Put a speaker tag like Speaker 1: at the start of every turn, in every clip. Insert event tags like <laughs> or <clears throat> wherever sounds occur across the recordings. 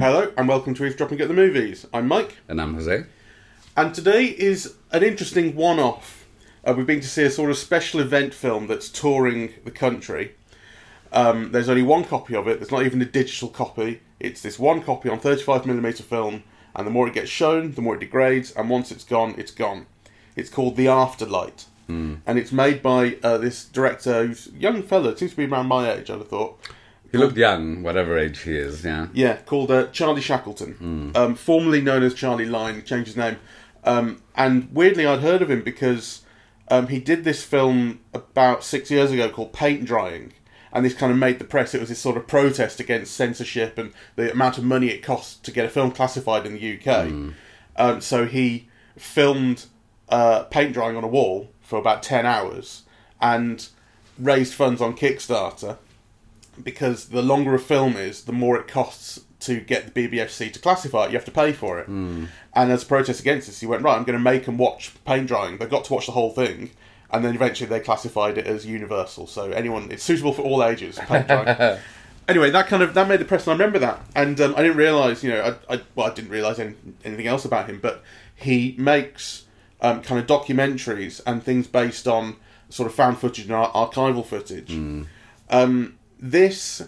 Speaker 1: Hello, and welcome to Eavesdropping at the Movies. I'm Mike,
Speaker 2: And I'm Jose.
Speaker 1: and today is an interesting one off. Uh, we've been to see a sort of special event film that's touring the country. Um, there's only one copy of it, there's not even a digital copy. It's this one copy on 35mm film, and the more it gets shown, the more it degrades, and once it's gone, it's gone. It's called The Afterlight. And it's made by uh, this director who's a young fella, seems to be around my age, I'd have thought.
Speaker 2: He looked young, whatever age he is, yeah.
Speaker 1: Yeah, called uh, Charlie Shackleton, um, formerly known as Charlie Lyne. He changed his name, um, and weirdly, I'd heard of him because um, he did this film about six years ago called Paint Drying, and this kind of made the press. It was this sort of protest against censorship and the amount of money it costs to get a film classified in the UK. Um, so he filmed uh, paint drying on a wall for about ten hours and raised funds on Kickstarter because the longer a film is, the more it costs to get the BBFC to classify it. You have to pay for it. And as a protest against this, he went, right, I'm going to make them watch paint drying. They got to watch the whole thing. And then eventually they classified it as universal. So anyone, it's suitable for all ages, paint drying. <laughs> anyway, that kind of, that made the press, and I remember that. And um, I didn't realise, you know, I, I, well, I didn't realise any, anything else about him, but he makes um, kind of documentaries and things based on sort of found footage and ar- archival footage. Um, this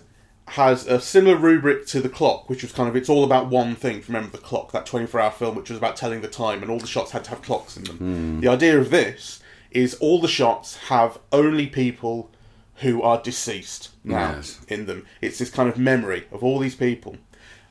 Speaker 1: has a similar rubric to the clock, which was kind of it's all about one thing. Remember the clock, that twenty-four hour film, which was about telling the time, and all the shots had to have clocks in them. The idea of this is all the shots have only people who are deceased now
Speaker 2: Yes.
Speaker 1: in them. It's this kind of memory of all these people.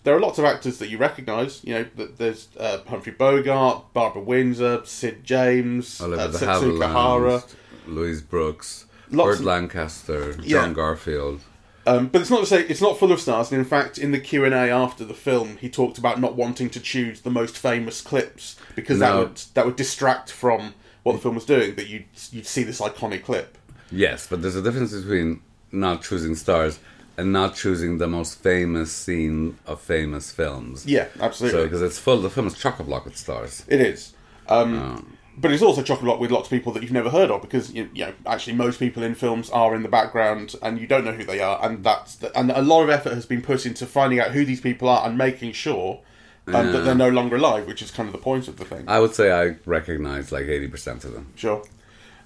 Speaker 1: There are lots of actors that you recognise. You know, th- there's uh, Humphrey Bogart, Barbara Windsor, Sid James,
Speaker 2: Oliver
Speaker 1: uh,
Speaker 2: de
Speaker 1: Setsuko Hara.
Speaker 2: Louise Brooks, Burt Lancaster, John
Speaker 1: Yeah.
Speaker 2: Garfield.
Speaker 1: Um, but it's not to say it's not full of stars. And in fact, in the Q and A after the film, he talked about not wanting to choose the most famous clips because that would that would distract from what the film was doing. That you'd you'd see this iconic clip.
Speaker 2: Yes, but there's a difference between not choosing stars and not choosing the most famous scene of famous films.
Speaker 1: Yeah, absolutely.
Speaker 2: So, because it's full, the film is chock a block with stars.
Speaker 1: It is. Um, But it's also chock a block with lots of people that you've never heard of because you, you know actually most people in films are in the background and you don't know who they are and that's the, and a lot of effort has been put into finding out who these people are and making sure um, that they're no longer alive, which is kind of the point of the thing.
Speaker 2: I would say I recognize like 80% of them.
Speaker 1: Sure.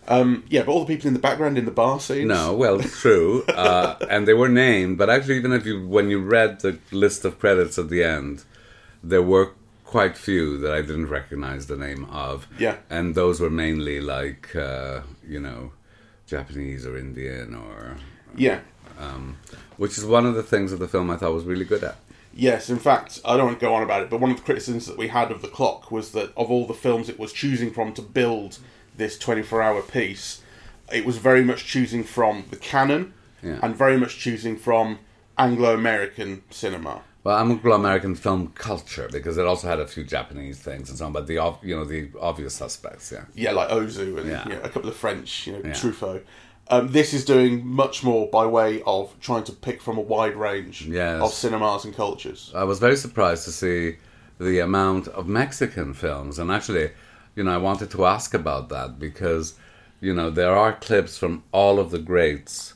Speaker 1: Um, yeah, but all the people in the background in the bar scenes.
Speaker 2: No, well, true, uh, <laughs> and they were named. But actually, even if you, when you read the list of credits at the end, there were quite few that I didn't recognize the name of.
Speaker 1: Yeah.
Speaker 2: and those were mainly like uh, you know, Japanese or Indian or,
Speaker 1: Yeah.
Speaker 2: um, which is one of the things of the film I thought was really good at.
Speaker 1: Yes, in fact, I don't want to go on about it, but one of the criticisms that we had of the clock was that of all the films it was choosing from to build this 24 hour piece, it was very much choosing from the canon
Speaker 2: Yeah.
Speaker 1: and very much choosing from Anglo American cinema.
Speaker 2: Well, Anglo-American film culture because it also had a few Japanese things and so on, but the you know the obvious suspects, yeah.
Speaker 1: Yeah, like Ozu and
Speaker 2: Yeah.
Speaker 1: you know, a couple of French, you know,
Speaker 2: Yeah.
Speaker 1: Truffaut. Um, this is doing much more by way of trying to pick from a wide range
Speaker 2: Yes.
Speaker 1: of cinemas and cultures.
Speaker 2: I was very surprised to see the amount of Mexican films, and actually, you know, I wanted to ask about that because, you know, there are clips from all of the greats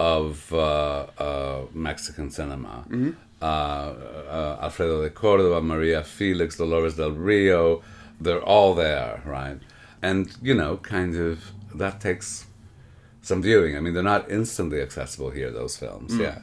Speaker 2: of uh, uh, Mexican cinema. Uh, uh, Alfredo de Cordova, Maria Felix, Dolores del Rio, they're all there, right? And, you know, kind of, that takes some viewing. I mean, they're not instantly accessible here, those films, yeah.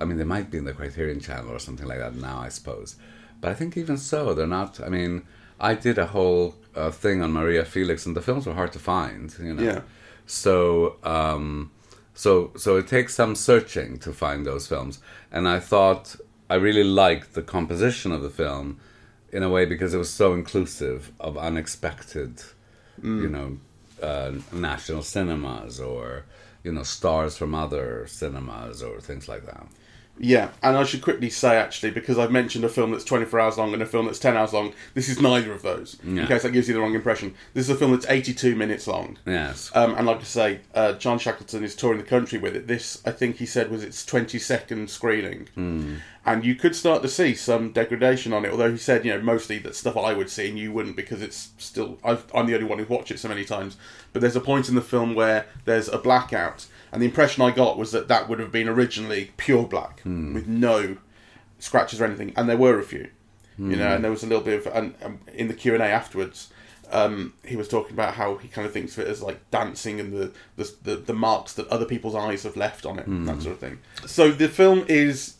Speaker 2: I mean, they might be in the Criterion channel or something like that now, I suppose. But I think even so, they're not. I mean, I did a whole uh, thing on Maria Felix, and the films were hard to find, you know.
Speaker 1: Yeah.
Speaker 2: So, um, so, so it takes some searching to find those films. And I thought I really liked the composition of the film in a way because it was so inclusive of unexpected, you know, uh, national cinemas or you know stars from other cinemas or things like that.
Speaker 1: Yeah, and I should quickly say actually, because I've mentioned a film that's 24 hours long and a film that's 10 hours long, this is neither of those. In
Speaker 2: Yeah.
Speaker 1: case that gives you the wrong impression. This is a film that's 82 minutes long.
Speaker 2: Yes.
Speaker 1: Um, and like I say, uh, John Shackleton is touring the country with it. This, I think he said, was its 22nd screening. And you could start to see some degradation on it. Although he said, you know, mostly that stuff I would see and you wouldn't because it's still I've, I'm the only one who's watched it so many times. But there's a point in the film where there's a blackout, and the impression I got was that that would have been originally pure black with no scratches or anything, and there were a few, you know, and there was a little bit of and, um, in the Q and A afterwards. Um, he was talking about how he kind of thinks of it as like dancing and the the, the, the marks that other people's eyes have left on it, that sort of thing. So the film is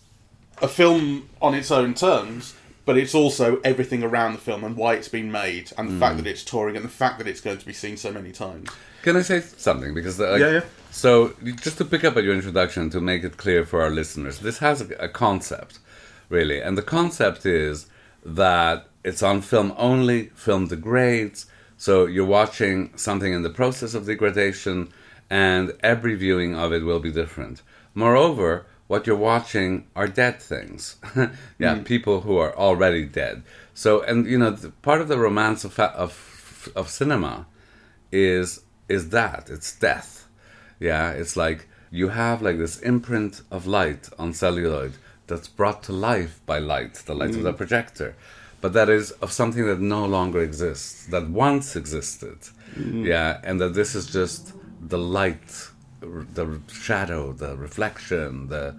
Speaker 1: a film on its own terms, but it's also everything around the film and why it's been made, and the fact hmm. that it's touring, and the fact that it's going to be seen so many times.
Speaker 2: Can I say something? Because like,
Speaker 1: Yeah, yeah.
Speaker 2: So just to pick up at your introduction to make it clear for our listeners, this has a, a concept, really, and the concept is that it's on film only. Film degrades, so you're watching something in the process of degradation, and every viewing of it will be different. Moreover, what you're watching are dead things. <laughs> yeah, hmm. people who are already dead. So, and you know, the, part of the romance of fa- of of cinema is is that it's death. Yeah, it's like you have like this imprint of light on celluloid that's brought to life by light, the light of the hmm. projector, but that is of something that no longer exists, that once existed. Hmm. Yeah, and that this is just the light, the shadow, the reflection, the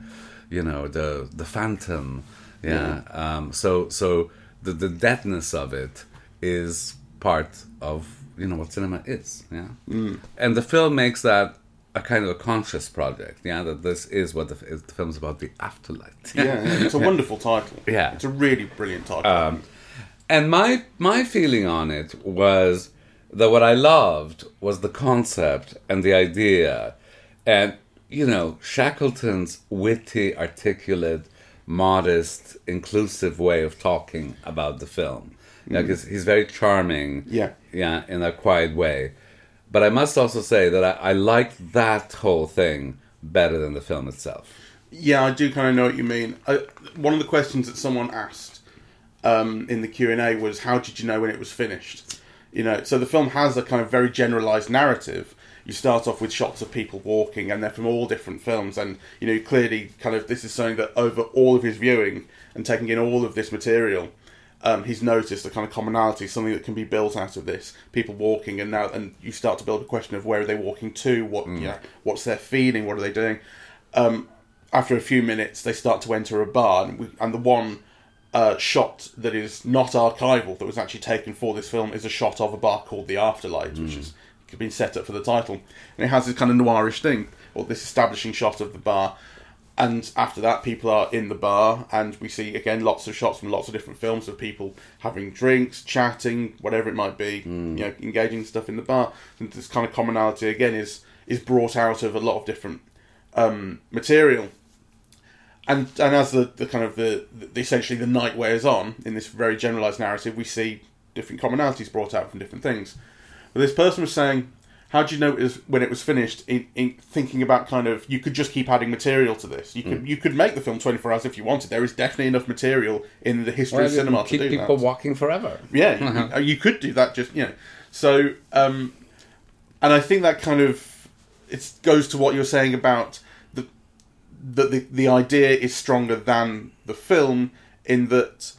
Speaker 2: you know the the phantom. Yeah. Um, so so the the deadness of it is part of you know what cinema is. Yeah. And the film makes that a kind of a conscious project. Yeah, that this is what the, the film's about the afterlife.
Speaker 1: Yeah, yeah, <laughs> it's a wonderful title.
Speaker 2: Yeah.
Speaker 1: it's a really brilliant title.
Speaker 2: Um, And my my feeling on it was that what I loved was the concept and the idea, and you know Shackleton's witty, articulate, modest, inclusive way of talking about the film. Like he's, he's very charming.
Speaker 1: Yeah.
Speaker 2: yeah, in a quiet way. But I must also say that I, I liked that whole thing better than the film itself.
Speaker 1: Yeah, I do kind of know what you mean. I, one of the questions that someone asked um, in the Q and A was, "How did you know when it was finished?" You know, so the film has a kind of very generalized narrative. You start off with shots of people walking, and they're from all different films, and you know clearly, kind of, this is something that over all of his viewing and taking in all of this material, um, he's noticed a kind of commonality, something that can be built out of this. People walking, and now, and you start to build a question of where are they walking to? What, you know, what's their feeling? What are they doing? Um, after a few minutes, they start to enter a bar, and, we, and the one uh, shot that is not archival, that was actually taken for this film, is a shot of a bar called the Afterlight, which has been set up for the title, and it has this kind of noirish thing, or this establishing shot of the bar. And after that, people are in the bar, and we see again lots of shots from lots of different films of people having drinks, chatting, whatever it might be, you know, engaging stuff in the bar. And this kind of commonality again is is brought out of a lot of different um, material and and as the, the kind of the, the essentially the night wears on in this very generalized narrative, we see different commonalities brought out from different things. But this person was saying, "How do you know when it was finished?" In, in thinking about kind of you could just keep adding material to this. You could you could make the film twenty four hours if you wanted. There is definitely enough material in the history of cinema to
Speaker 2: keep
Speaker 1: do
Speaker 2: people
Speaker 1: that.
Speaker 2: walking forever.
Speaker 1: Yeah, <laughs> you, you could do that. Just you know, so um, and I think that kind of it goes to what you're saying about the that the the idea is stronger than the film in that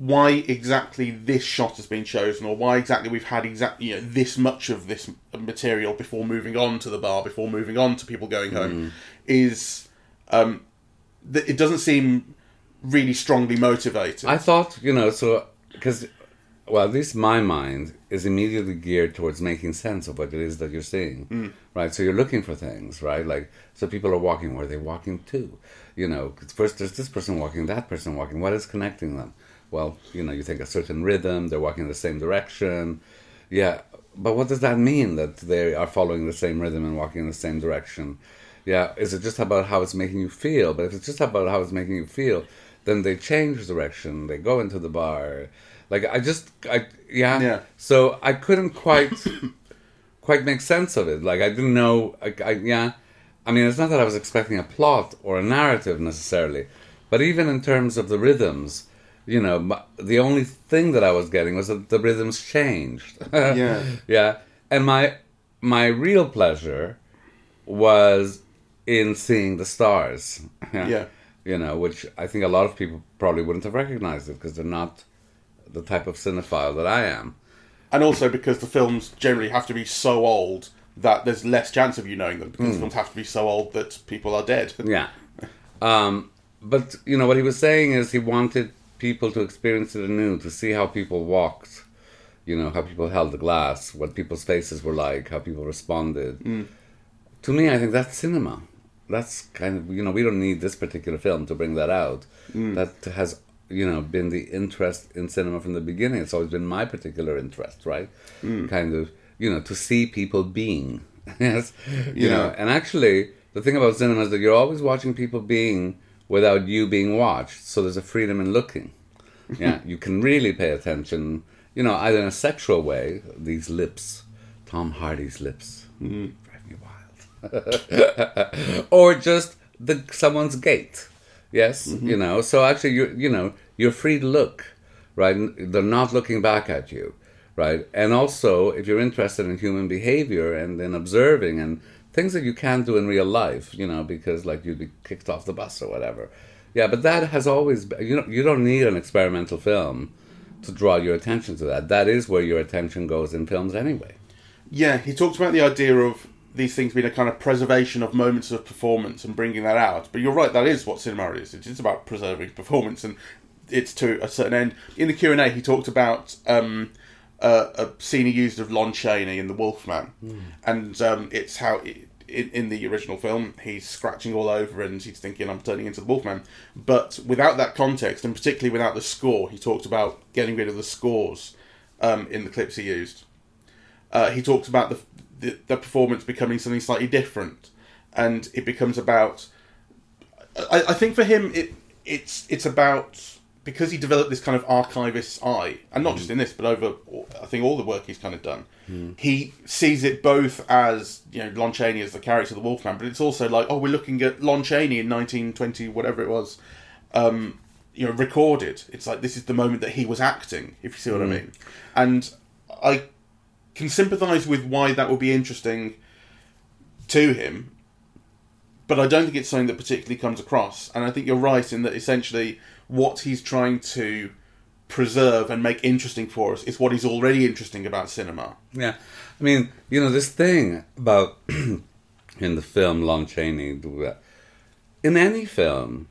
Speaker 1: why exactly this shot has been chosen or why exactly we've had exactly you know this much of this material before moving on to the bar before moving on to people going home is um that it doesn't seem really strongly motivated
Speaker 2: I thought, you know, so because, well, at least my mind is immediately geared towards making sense of what it is that you're seeing, right? So you're looking for things, right? Like, so people are walking. Where are they walking to? You know first there's this person walking, that person walking. What is connecting them? Well, you know, you think a certain rhythm. They're walking in the same direction. Yeah, but what does that mean that they are following the same rhythm and walking in the same direction? Yeah, is it just about how it's making you feel? But if it's just about how it's making you feel, then they change direction. They go into the bar. Like I just, I yeah.
Speaker 1: Yeah.
Speaker 2: So I couldn't quite, <coughs> quite make sense of it. Like I didn't know. I, I yeah. I mean, it's not that I was expecting a plot or a narrative necessarily, but even in terms of the rhythms, you know, the only thing that I was getting was that the rhythms changed. <laughs>
Speaker 1: Yeah.
Speaker 2: yeah. And my my real pleasure was in seeing the stars. <laughs>
Speaker 1: Yeah.
Speaker 2: you know, which I think a lot of people probably wouldn't have recognized it because they're not the type of cinephile that I am.
Speaker 1: and also because the films generally have to be so old that there's less chance of you knowing them because the films have to be so old that people are dead.
Speaker 2: Yeah. <laughs> Um, but, you know, what he was saying is he wanted people to experience it anew, to see how people walked, you know, how people held the glass, what people's faces were like, how people responded. Mm. To me, I think that's cinema. That's kind of, you know, we don't need this particular film to bring that out. Mm. That has, you know, been the interest in cinema from the beginning. It's always been my particular interest, right? Mm. Kind of, you know, to see people being. <laughs> yes. You
Speaker 1: Yeah.
Speaker 2: know, and actually, the thing about cinema is that you're always watching people being without you being watched. So there's a freedom in looking. Yeah, <laughs> you can really pay attention, you know, either in a sexual way, these lips, Tom Hardy's lips, mm. drive me wild, <laughs> or just the someone's gait. Yes, mm-hmm. you know. So actually, you you know, you're free to look, right? They're not looking back at you, right? And also, if you're interested in human behavior and in observing and things that you can't do in real life, you know, because like you'd be kicked off the bus or whatever. Yeah, but that has always been, you know you don't need an experimental film to draw your attention to that. That is where your attention goes in films anyway.
Speaker 1: Yeah, he talks about the idea of these things being a kind of preservation of moments of performance and bringing that out. But you're right, that is what cinema is. It's about preserving performance, and it's to a certain end. In the Q and A, he talked about um, uh, a scene he used of Lon Chaney in The Wolfman, and um, it's how. It, in, in the original film, he's scratching all over and he's thinking, I'm turning into the Wolfman. But without that context, and particularly without the score, he talked about getting rid of the scores um, in the clips he used uh, he talks about the, the the performance becoming something slightly different, and it becomes about. I, I think for him, it it's it's about because he developed this kind of archivist's eye, and not mm. just in this, but over I think all the work he's kind of done. Mm. He sees it both as you know Lon Chaney as the character of the Wolfman, but it's also like oh we're looking at Lon Chaney in 1920 whatever it was, um, you know recorded. It's like this is the moment that he was acting, if you see what I mm. mean, and I can sympathise with why that would be interesting to him, but I don't think it's something that particularly comes across. And I think you're right in that essentially what he's trying to preserve and make interesting for us is what is already interesting about cinema.
Speaker 2: Yeah, I mean, you know, this thing about <clears throat> in the film Lon Chaney, in any film,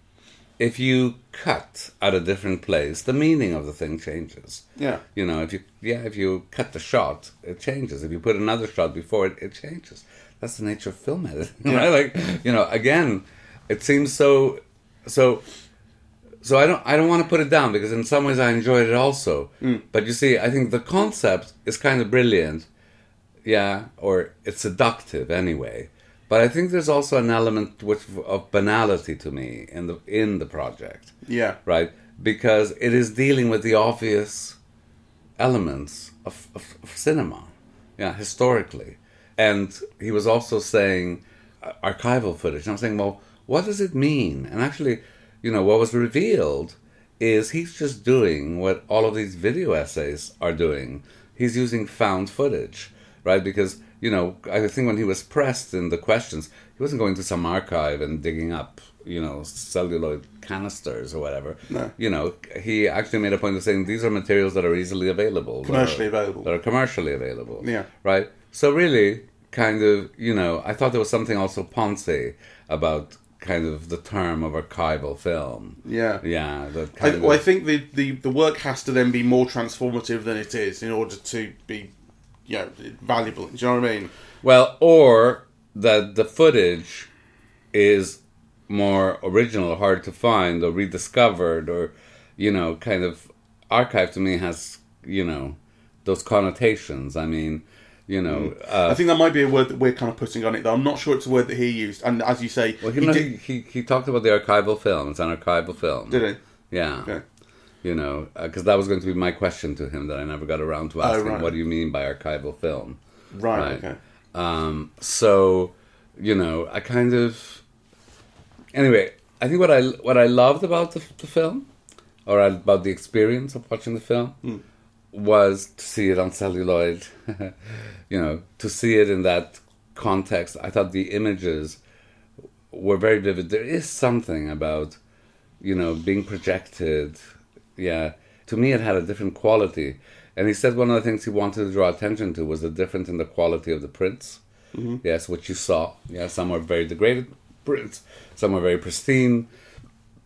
Speaker 2: if you cut at a different place, the meaning of the thing changes.
Speaker 1: Yeah.
Speaker 2: You know, if you yeah, if you cut the shot, it changes. If you put another shot before it, it changes. That's the nature of film editing, <laughs> right? Like, you know, again, it seems so so so I don't I don't want to put it down because in some ways I enjoyed it also. But you see, I think the concept is kind of brilliant, yeah, or it's seductive anyway. But I think there's also an element which of banality to me in the in the project,
Speaker 1: Yeah.
Speaker 2: right? Because it is dealing with the obvious elements of, of, of cinema, yeah, historically. And he was also saying uh, archival footage. And I'm saying, well, what does it mean? And actually, you know, what was revealed is he's just doing what all of these video essays are doing. He's using found footage, right? Because, you know, I think when he was pressed in the questions, he wasn't going to some archive and digging up, you know, celluloid canisters or whatever.
Speaker 1: No.
Speaker 2: You know, he actually made a point of saying these are materials that are easily available. that
Speaker 1: Commercially
Speaker 2: are-
Speaker 1: available.
Speaker 2: That are commercially available.
Speaker 1: Yeah.
Speaker 2: Right? So really, kind of, you know, I thought there was something also Ponce about kind of the term of archival film.
Speaker 1: Yeah.
Speaker 2: Yeah.
Speaker 1: I,
Speaker 2: of,
Speaker 1: well, I think the, the, the work has to then be more transformative than it is in order to be, you know, valuable. Do you know what I mean?
Speaker 2: Well, or that the footage is more original, hard to find, or rediscovered, or you know, kind of archive to me has you know those connotations. I mean, you know, uh,
Speaker 1: I think that might be a word that we're kind of putting on it, though. I'm not sure it's a word that he used. And as you say,
Speaker 2: well,
Speaker 1: he
Speaker 2: know,
Speaker 1: did,
Speaker 2: he, he talked about the archival film. It's an archival film.
Speaker 1: did he?
Speaker 2: Yeah.
Speaker 1: Okay.
Speaker 2: You know, because that was going to be my question to him that I never got around to asking.
Speaker 1: Oh, right.
Speaker 2: What do you mean by archival film?
Speaker 1: Right,
Speaker 2: Right.
Speaker 1: okay.
Speaker 2: Um, so, you know, I kind of. Anyway, I think what I what I loved about the, the film, or about the experience of watching the film,
Speaker 1: Hmm.
Speaker 2: Was to see it on celluloid. <laughs> you know, to see it in that context. I thought the images were very vivid. There is something about you know, being projected. Yeah, to me, it had a different quality. And he said one of the things he wanted to draw attention to was the difference in the quality of the prints. Mm-hmm. Yes, what you saw. Yeah, some are very degraded prints, some are very pristine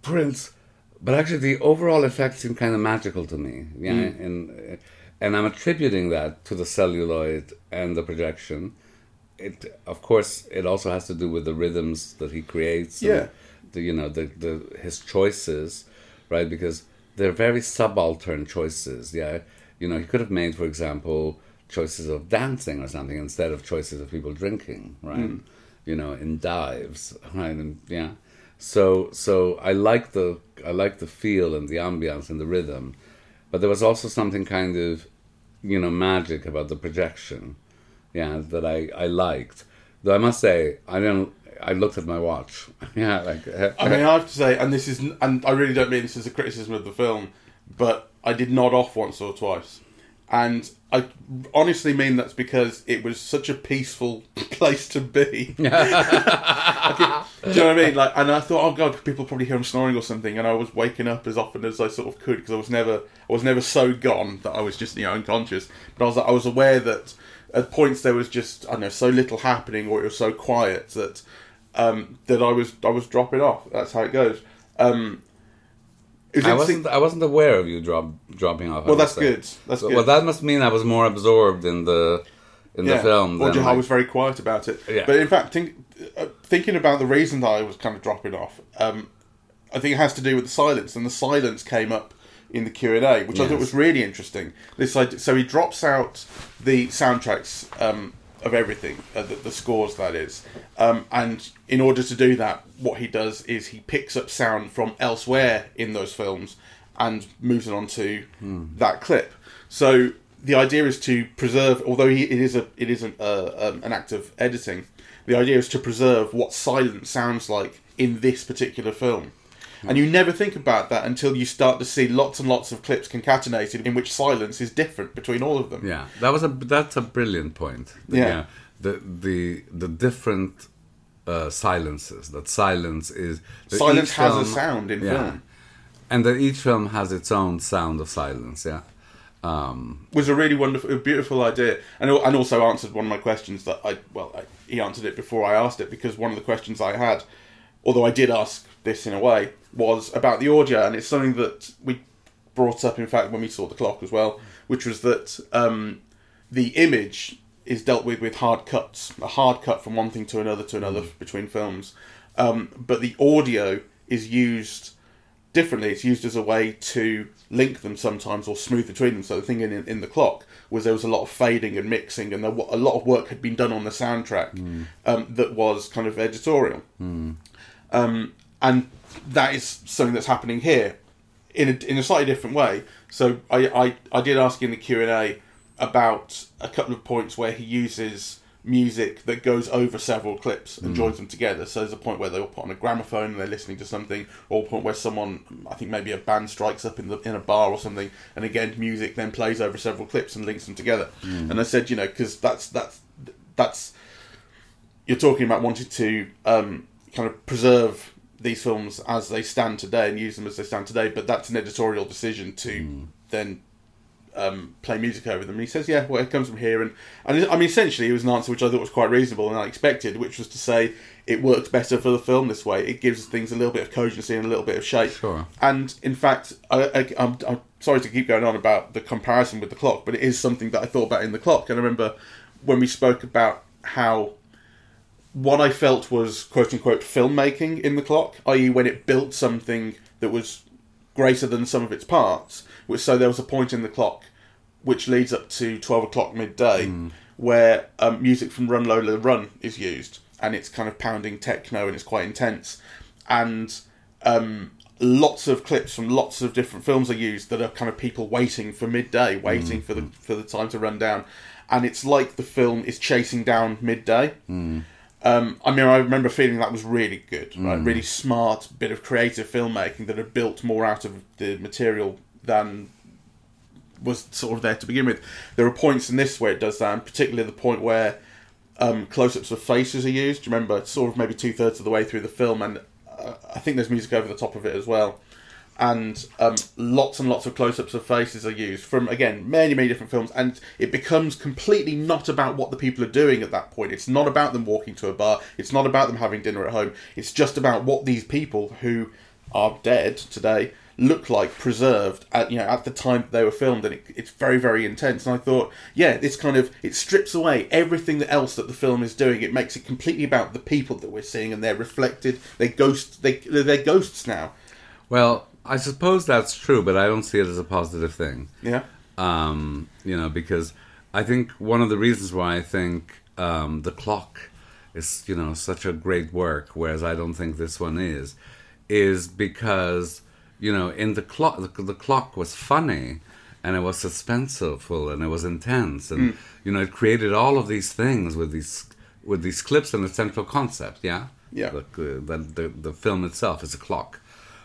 Speaker 2: prints. But actually, the overall effect seemed kind of magical to me. Yeah, mm. and and I'm attributing that to the celluloid and the projection. It, of course, it also has to do with the rhythms that he creates.
Speaker 1: Yeah.
Speaker 2: The, you know, the, the his choices, right? Because they're very subaltern choices. Yeah. You know, he could have made, for example, choices of dancing or something instead of choices of people drinking, right? Mm. You know, in dives, right? And yeah. So so I like the I like the feel and the ambience and the rhythm, but there was also something kind of, you know, magic about the projection, yeah, that I I liked. Though I must say I don't. I looked at my watch. <laughs> yeah, like. <laughs>
Speaker 1: I mean, I have to say, and this is, and I really don't mean this as a criticism of the film, but I did nod off once or twice and I honestly mean that's because it was such a peaceful <laughs> place to be. Do you know what I mean? Like, and I thought, oh god, people probably hear him snoring or something, and I was waking up as often as I sort of could because I was never, I was never so gone that I was just you know unconscious. But I was, I was aware that at points there was just I don't know so little happening, or it was so quiet that um, that I was, I was dropping off. That's how it goes. Um,
Speaker 2: I wasn't. I wasn't aware of you drop, dropping off.
Speaker 1: Well, that's good. That's
Speaker 2: so,
Speaker 1: good.
Speaker 2: Well, that must mean I was more absorbed in the in yeah. the film.
Speaker 1: Or like, I was very quiet about it.
Speaker 2: Yeah.
Speaker 1: But in fact, think, thinking about the reason that I was kind of dropping off, um, I think it has to do with the silence, and the silence came up in the Q and A, which yes. I thought was really interesting. This so he drops out the soundtracks um, of everything, uh, the, the, scores that is. Um, and in order to do that, what he does is he picks up sound from elsewhere in those films and moves it onto hmm. that clip. So the idea is to preserve, although he, it is a it is an, uh, um, an act of editing. The idea is to preserve what silence sounds like in this particular film. And you never think about that until you start to see lots and lots of clips concatenated in which silence is different between all of them.
Speaker 2: Yeah, that was a that's a brilliant point.
Speaker 1: Yeah, yeah
Speaker 2: the the the different uh, silences. That silence is
Speaker 1: silence has film, a sound in yeah, film,
Speaker 2: and that each film has its own sound of silence. Yeah. Um,
Speaker 1: was a really wonderful, beautiful idea, and and also answered one of my questions that I well I, he answered it before I asked it because one of the questions I had, although I did ask this in a way, was about the audio, and it's something that we brought up, in fact, when we saw the clock as well, which was that um, the image is dealt with with hard cuts, a hard cut from one thing to another to another mm. between films, um, but the audio is used differently. It's used as a way to link them sometimes or smooth between them. So the thing in in the clock was there was a lot of fading and mixing, and there, a lot of work had been done on the soundtrack mm. um, that was kind of editorial.
Speaker 2: Mm.
Speaker 1: Um, and that is something that's happening here in a, in a slightly different way. So I, I, I did ask in the Q and A about a couple of points where he uses music that goes over several clips and mm. joins them together. So there's a point where they'll put on a gramophone and they're listening to something, or a point where someone, I think maybe a band strikes up in the in a bar or something, and again music then plays over several clips and links them together. Mm. And I said, you know, because that's that's that's you're talking about wanting to um, kind of preserve these films as they stand today and use them as they stand today, but that's an editorial decision to mm. then um, play music over them. And he says, yeah, well, it comes from here. And, and I mean, essentially, it was an answer which I thought was quite reasonable and I expected, which was to say it works better for the film this way. It gives things a little bit of cogency and a little bit of shape.
Speaker 2: Sure.
Speaker 1: And in fact, I, am sorry to keep going on about the comparison with the clock, but it is something that I thought about in the clock. And I remember when we spoke about how what I felt was quote unquote filmmaking in the clock, i.e., when it built something that was greater than some of its parts. Which so there was a point in the clock which leads up to twelve o'clock midday mm. where um, music from Run Lola Run is used, and it's kind of pounding techno and it's quite intense, and um, lots of clips from lots of different films are used that are kind of people waiting for midday, waiting mm. for the for the time to run down, and it's like the film is chasing down midday.
Speaker 2: Mm.
Speaker 1: Um, I mean, I remember feeling that was really good, right? Mm. Really smart bit of creative filmmaking that had built more out of the material than was sort of there to begin with. There are points in this where it does that, and particularly the point where um, close-ups of faces are used. Do you remember? Sort of maybe two thirds of the way through the film, and uh, I think there's music over the top of it as well, and um, lots and lots of close-ups of faces are used from again many many different films, and it becomes completely not about what the people are doing at that point. It's not about them walking to a bar. It's not about them having dinner at home. It's just about what these people who are dead today look like preserved at you know at the time they were filmed and it, it's very very intense and i thought yeah this kind of it strips away everything that else that the film is doing it makes it completely about the people that we're seeing and they're reflected they ghost they they're ghosts now
Speaker 2: Well, I suppose that's true, but I don't see it as a positive thing.
Speaker 1: yeah
Speaker 2: um, you know, because I think one of the reasons why I think um, the clock is, you know, such a great work, whereas I don't think this one is, is because you know, in the clock, the, the clock was funny, and it was suspenseful, and it was intense, and you know, it created all of these things with these with these clips and the central concept. Yeah,
Speaker 1: Yeah.
Speaker 2: The, the, the, the film itself is a clock,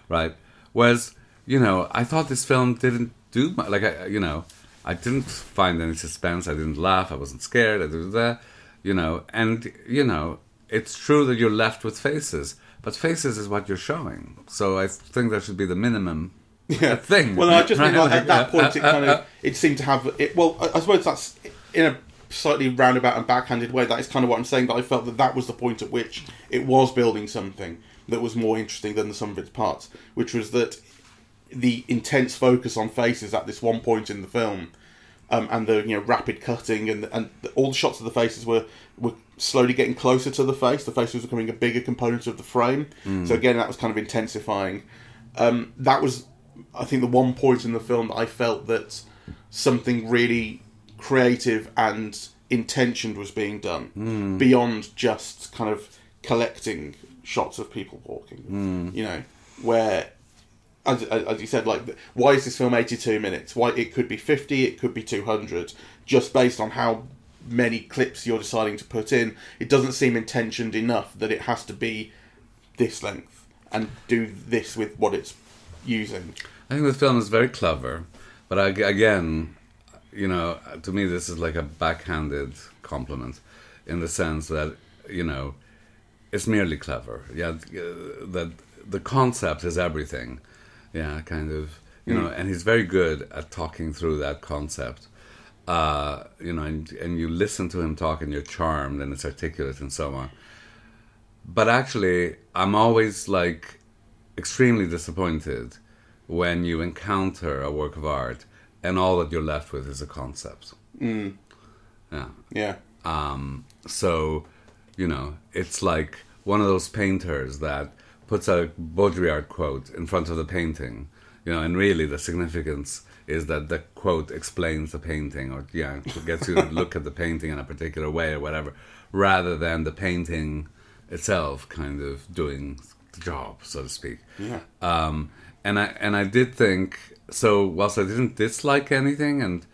Speaker 2: right? Whereas, you know, I thought this film didn't do much. Like, I, you know, I didn't find any suspense. I didn't laugh. I wasn't scared. I did that, you know. And you know, it's true that you're left with faces, but faces is what you're showing. So I think that should be the minimum
Speaker 1: yeah. <laughs>
Speaker 2: thing.
Speaker 1: Well, I just mean
Speaker 2: right?
Speaker 1: like, at that <laughs> point, it kind of it seemed to have it. Well, I, I suppose that's in a slightly roundabout and backhanded way. That is kind of what I'm saying. That I felt that that was the point at which it was building something that was more interesting than the sum of its parts, which was that the intense focus on faces at this one point in the film. Um, and the you know rapid cutting and and all the shots of the faces were were slowly getting closer to the face. The face was becoming a bigger component of the frame. So again, that was kind of intensifying. Um, that was, I think, the one point in the film that I felt that something really creative and intentioned was being done beyond just kind of collecting shots of people walking. You know, where as, as you said, like, why is this film 82 minutes? Why it could be 50, it could be 200, just based on how many clips you're deciding to put in. It doesn't seem intentioned enough that it has to be this length and do this with what it's using.
Speaker 2: I think the film is very clever, but I, again, you know, to me this is like a backhanded compliment, in the sense that you know, it's merely clever. Yeah, uh, that the concept is everything. Yeah, kind of. You know, and he's very good at talking through that concept. Uh, you know, and, and you listen to him talk, and you're charmed, and it's articulate, and so on. But actually, I'm always like extremely disappointed when you encounter a work of art and all that you're left with is a concept. Mm. Yeah.
Speaker 1: Yeah.
Speaker 2: Um, so, you know, it's like one of those painters that puts a Baudrillard quote in front of the painting, you know, and really the significance is that the quote explains the painting or, yeah, gets you to <laughs> look at the painting in a particular way or whatever, rather than the painting itself kind of doing the job, so to speak.
Speaker 1: Yeah.
Speaker 2: Um, and I and I did think so. Whilst I didn't dislike anything, and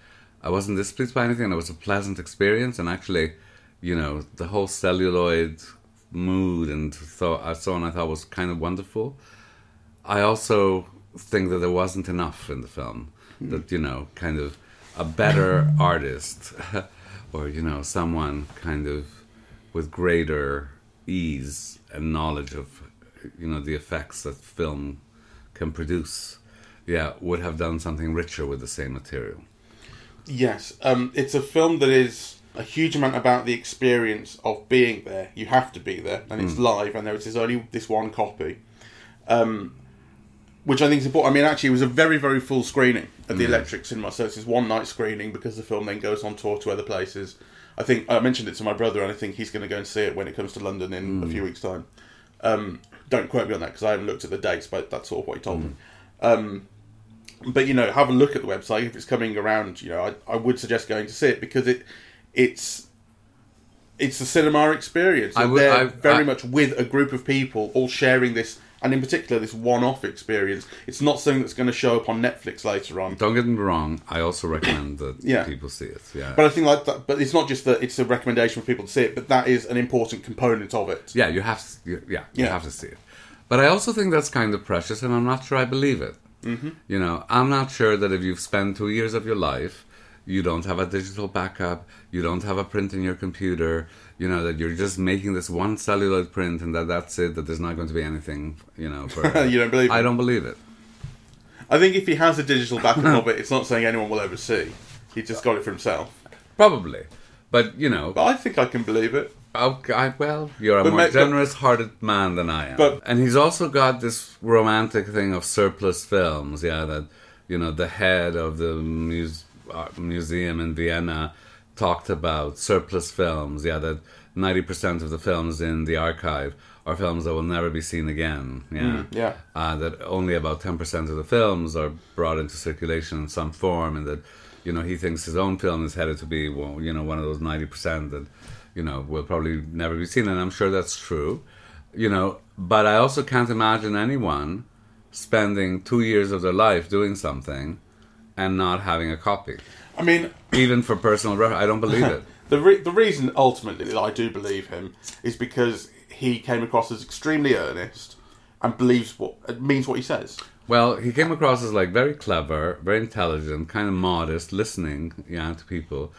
Speaker 2: I wasn't displeased by anything, and it was a pleasant experience. And actually, you know, the whole celluloid mood and so uh, so on, I thought was kind of wonderful. I also think that there wasn't enough in the film. That you know, kind of a better <laughs> artist, <laughs> or you know, someone kind of with greater ease and knowledge of you know the effects that film can produce yeah would have done something richer with the same material
Speaker 1: Yes, um, it's a film that is a huge amount about the experience of being there. You have to be there, and it's live, and there is only this one copy, um, which I think is important. I mean, actually, it was a very, very full screening at the Electric Cinema, so it's this one night screening because the film then goes on tour to other places. I think I mentioned it to my brother, and I think he's going to go and see it when it comes to London in a few weeks' time. Um, don't quote me on that because I haven't looked at the dates, but that's sort of what he told me. Um, but you know, have a look at the website if it's coming around. You know, I, I would suggest going to see it because it it's it's a cinema experience.
Speaker 2: I
Speaker 1: And
Speaker 2: would-
Speaker 1: they're
Speaker 2: I-
Speaker 1: very
Speaker 2: I-
Speaker 1: much with a group of people all sharing this, and in particular this one-off experience. It's not something that's going to show up on Netflix later on.
Speaker 2: don't get me wrong i also recommend that <clears throat>
Speaker 1: Yeah.
Speaker 2: people see it yeah
Speaker 1: But I think like that. But it's not just that it's a recommendation for people to see it, but that is an important component of it.
Speaker 2: yeah you have to you, yeah, you
Speaker 1: Yeah.
Speaker 2: have to see it but i also think that's kind of precious and i'm not sure i believe it mm-hmm. you know i'm not sure that if you've spent two years of your life you don't have a digital backup you don't have a print in your computer you know, that you're just making this one celluloid print and that that's it. That there's not going to be anything, you know. For, <laughs>
Speaker 1: You don't believe
Speaker 2: I
Speaker 1: it?
Speaker 2: don't believe it.
Speaker 1: I think if he has a digital backup of <laughs> it, it's not saying anyone will ever see. He just got it for himself.
Speaker 2: Probably, but you know,
Speaker 1: But I think I can believe it.
Speaker 2: Okay, well, you're a
Speaker 1: But
Speaker 2: more
Speaker 1: ma-
Speaker 2: generous-hearted man than I am.
Speaker 1: But-
Speaker 2: and he's also got this romantic thing of surplus films. Yeah, that you know, the head of the uh, museum in Vienna talked about surplus films. Yeah, that ninety percent of the films in the archive are films that will never be seen again. Yeah,
Speaker 1: yeah.
Speaker 2: Uh, that only about ten percent of the films are brought into circulation in some form, and that you know he thinks his own film is headed to be well, you know one of those ninety percent that you know will probably never be seen, and I'm sure that's true. You know, but I also can't imagine anyone spending two years of their life doing something and not having a copy,
Speaker 1: I mean,
Speaker 2: even for personal reference. I don't believe it. <laughs>
Speaker 1: the re- the reason ultimately that I do believe him is because he came across as extremely earnest and believes what means what he says.
Speaker 2: Well, he came across as like very clever, very intelligent, kind of modest, listening, yeah, to people.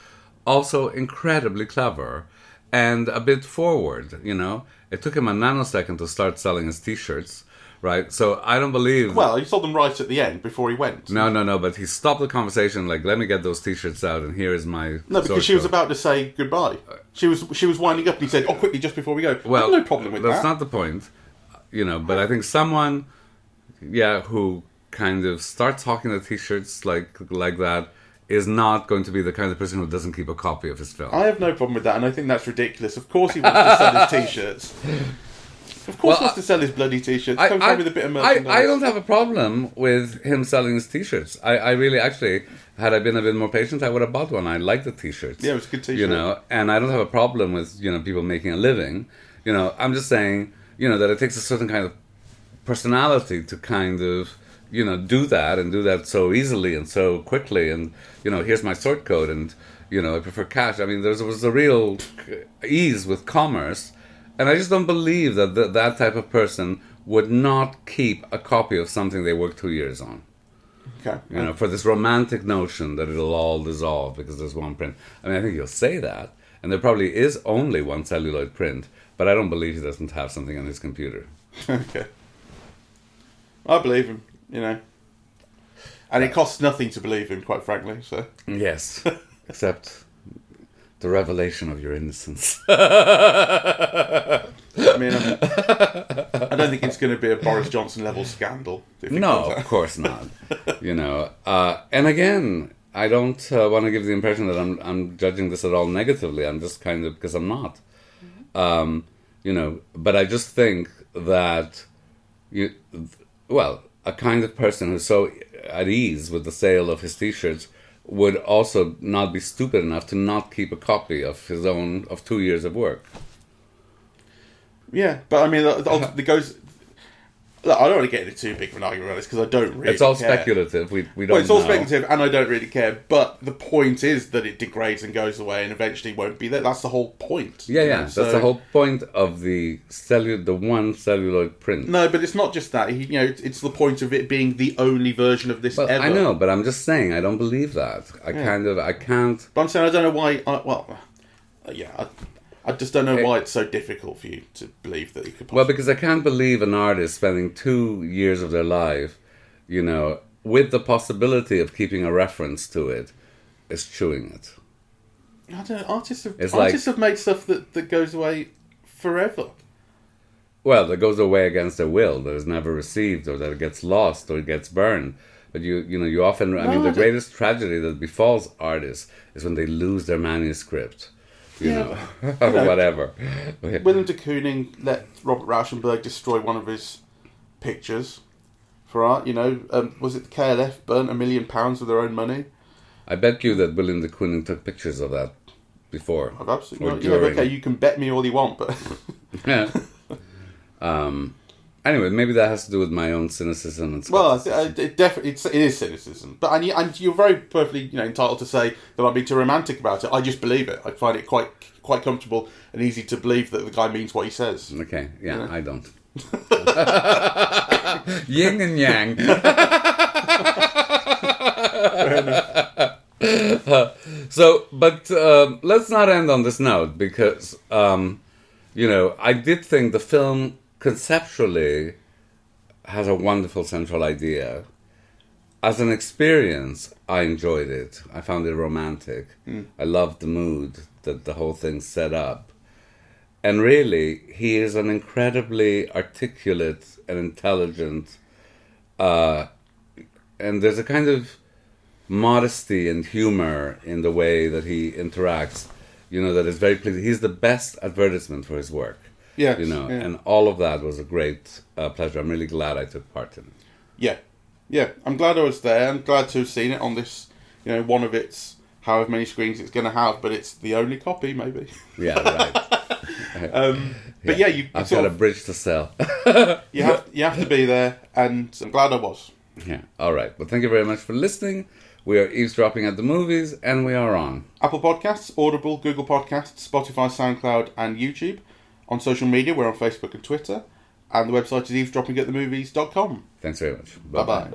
Speaker 2: Also incredibly clever and a bit forward, you know. It took him a nanosecond to start selling his t-shirts, right? So I don't believe
Speaker 1: Well, he sold them right at the end before he went.
Speaker 2: No, no, no, but he stopped the conversation like, "Let me get those t-shirts out and here is my
Speaker 1: No, because she was
Speaker 2: code."
Speaker 1: about to say goodbye. She was she was winding up, and he said, "Oh, quickly, just before we go."
Speaker 2: Well,
Speaker 1: no problem with
Speaker 2: that's
Speaker 1: that.
Speaker 2: That's not the point, you know. But I think someone, yeah, who kind of starts talking to t-shirts like like that is not going to be the kind of person who doesn't keep a copy of his film.
Speaker 1: I have no problem with that, and I think that's ridiculous. Of course, he wants to sell his <laughs> t-shirts. Of course,
Speaker 2: Well,
Speaker 1: he wants to sell his bloody t-shirts.
Speaker 2: I,
Speaker 1: Comes
Speaker 2: I,
Speaker 1: out with a bit of
Speaker 2: I,
Speaker 1: merchandise.
Speaker 2: I don't have a problem with him selling his t-shirts. I, I really actually, had I been a bit more patient, I would have bought one. I like the t-shirts.
Speaker 1: Yeah, it was a good t-shirt.
Speaker 2: You know, and I don't have a problem with you know people making a living. You know, I'm just saying, you know, that it takes a certain kind of personality to kind of you know do that and do that so easily and so quickly and you know here's my sort code and you know I prefer cash. I mean, there was a real ease with commerce, and I just don't believe that th- that type of person would not keep a copy of something they worked two years on.
Speaker 1: Okay.
Speaker 2: You know, for this romantic notion that it'll all dissolve because there's one print. I mean, I think he'll say that, and there probably is only one celluloid print, but I don't believe he doesn't have something on his computer. <laughs>
Speaker 1: okay. I believe him. You know, and it costs nothing to believe him, quite frankly. So
Speaker 2: Yes, <laughs> except the revelation of your innocence. <laughs>
Speaker 1: I mean, I'm, I don't think it's going to be a Boris Johnson level scandal.
Speaker 2: No, of course not. you know, uh, and again, I don't uh, want to give the impression that I'm I'm judging this at all negatively. I'm just kind of because I'm not. Um, you know, but I just think that you, well, a kind of person who's so at ease with the sale of his T-shirts would also not be stupid enough to not keep a copy of his own of two years of work.
Speaker 1: Yeah, but I mean, the, the, goes. Look, I don't want to get into too big of an argument about this because I don't really.
Speaker 2: It's all
Speaker 1: care.
Speaker 2: speculative. We we don't.
Speaker 1: Well, it's all
Speaker 2: know.
Speaker 1: speculative, and I don't really care. But the point is that it degrades and goes away, and eventually won't be there. That's the whole point.
Speaker 2: Yeah, yeah.
Speaker 1: know,
Speaker 2: That's the whole point of the cellu- the one celluloid print.
Speaker 1: No, but it's not just that. You know, it's, the point of it being the only version of this
Speaker 2: Well,
Speaker 1: ever.
Speaker 2: I know, but I'm just saying I don't believe that. I kind of I can't.
Speaker 1: But I'm saying I don't know why. I, well, uh, yeah, I, I just don't know why it's so difficult for you to believe that you could. Possibly,
Speaker 2: Well, because I can't believe an artist spending two years of their life, you know, with the possibility of keeping a reference to it, is chewing it.
Speaker 1: I don't know. Artists have
Speaker 2: It's like-
Speaker 1: artists have made stuff that, that goes away forever.
Speaker 2: Well, that goes away against their will. That is never received, or that it gets lost, or it gets burned. But you, you know, you often. I
Speaker 1: No,
Speaker 2: mean, the greatest tragedy that befalls artists is when they lose their manuscript. You
Speaker 1: Yeah,
Speaker 2: know,
Speaker 1: but, you know,
Speaker 2: whatever.
Speaker 1: William de Kooning let Robert Rauschenberg destroy one of his pictures for art. You know, um, was it the KLF burnt a million pounds with their own money?
Speaker 2: I bet you that William de Kooning took pictures of that before.
Speaker 1: I've absolutely
Speaker 2: Or
Speaker 1: no, you know, okay. You can bet me all you want, but
Speaker 2: Yeah. <laughs> um. Anyway, maybe that has to do with my own cynicism and
Speaker 1: well, I
Speaker 2: skepticism.
Speaker 1: thi- I- it definitely it's, it is cynicism. But and, you, and you're very perfectly you know entitled to say that I'm being too romantic about it. I just believe it. I find it quite quite comfortable and easy to believe that the guy means what he says.
Speaker 2: Okay, yeah,
Speaker 1: know?
Speaker 2: I don't. <laughs> <laughs> Yin and yang. <laughs> So, but um, let's not end on this note because, um, you know, I did think the film conceptually has a wonderful central idea. As an experience, I enjoyed it. I found it romantic. I loved the mood that the whole thing set up. And really, he is an incredibly articulate and intelligent, uh, and there's a kind of modesty and humor in the way that he interacts. You know that is very pleasing. He's the best advertisement for his work.
Speaker 1: Yes,
Speaker 2: you know,
Speaker 1: yeah.
Speaker 2: and all of that was a great uh, pleasure. I'm really glad I took part in it.
Speaker 1: Yeah, yeah. I'm glad I was there. I'm glad to have seen it on this, you know, one of its however many screens it's going to have, but it's the only copy, maybe.
Speaker 2: Yeah, <laughs> right.
Speaker 1: um, but yeah, you
Speaker 2: I've got a bridge to sell. <laughs>
Speaker 1: you have you have to be there, and I'm glad I was.
Speaker 2: yeah. All right. Well, thank you very much for listening. We are eavesdropping at the movies, and we are on.
Speaker 1: Apple Podcasts, Audible, Google Podcasts, Spotify, SoundCloud, and YouTube. On social media, we're on Facebook and Twitter. And the website is eavesdroppingatthemovies.com.
Speaker 2: Thanks very much.
Speaker 1: Bye bye.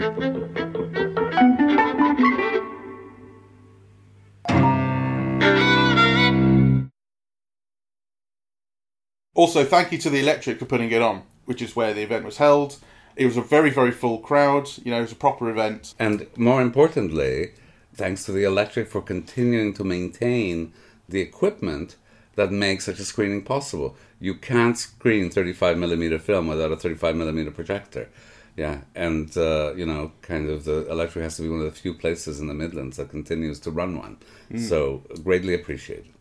Speaker 1: Also, thank you to the Electric for putting it on, which is where the event was held. It was a very, very full crowd. You know, it was a proper event.
Speaker 2: And more importantly, thanks to the electric for continuing to maintain the equipment that makes such a screening possible. You can't screen 35 millimeter film without a 35 millimeter projector. Yeah, and uh, you know, kind of the electric has to be one of the few places in the Midlands that continues to run one. So greatly appreciated.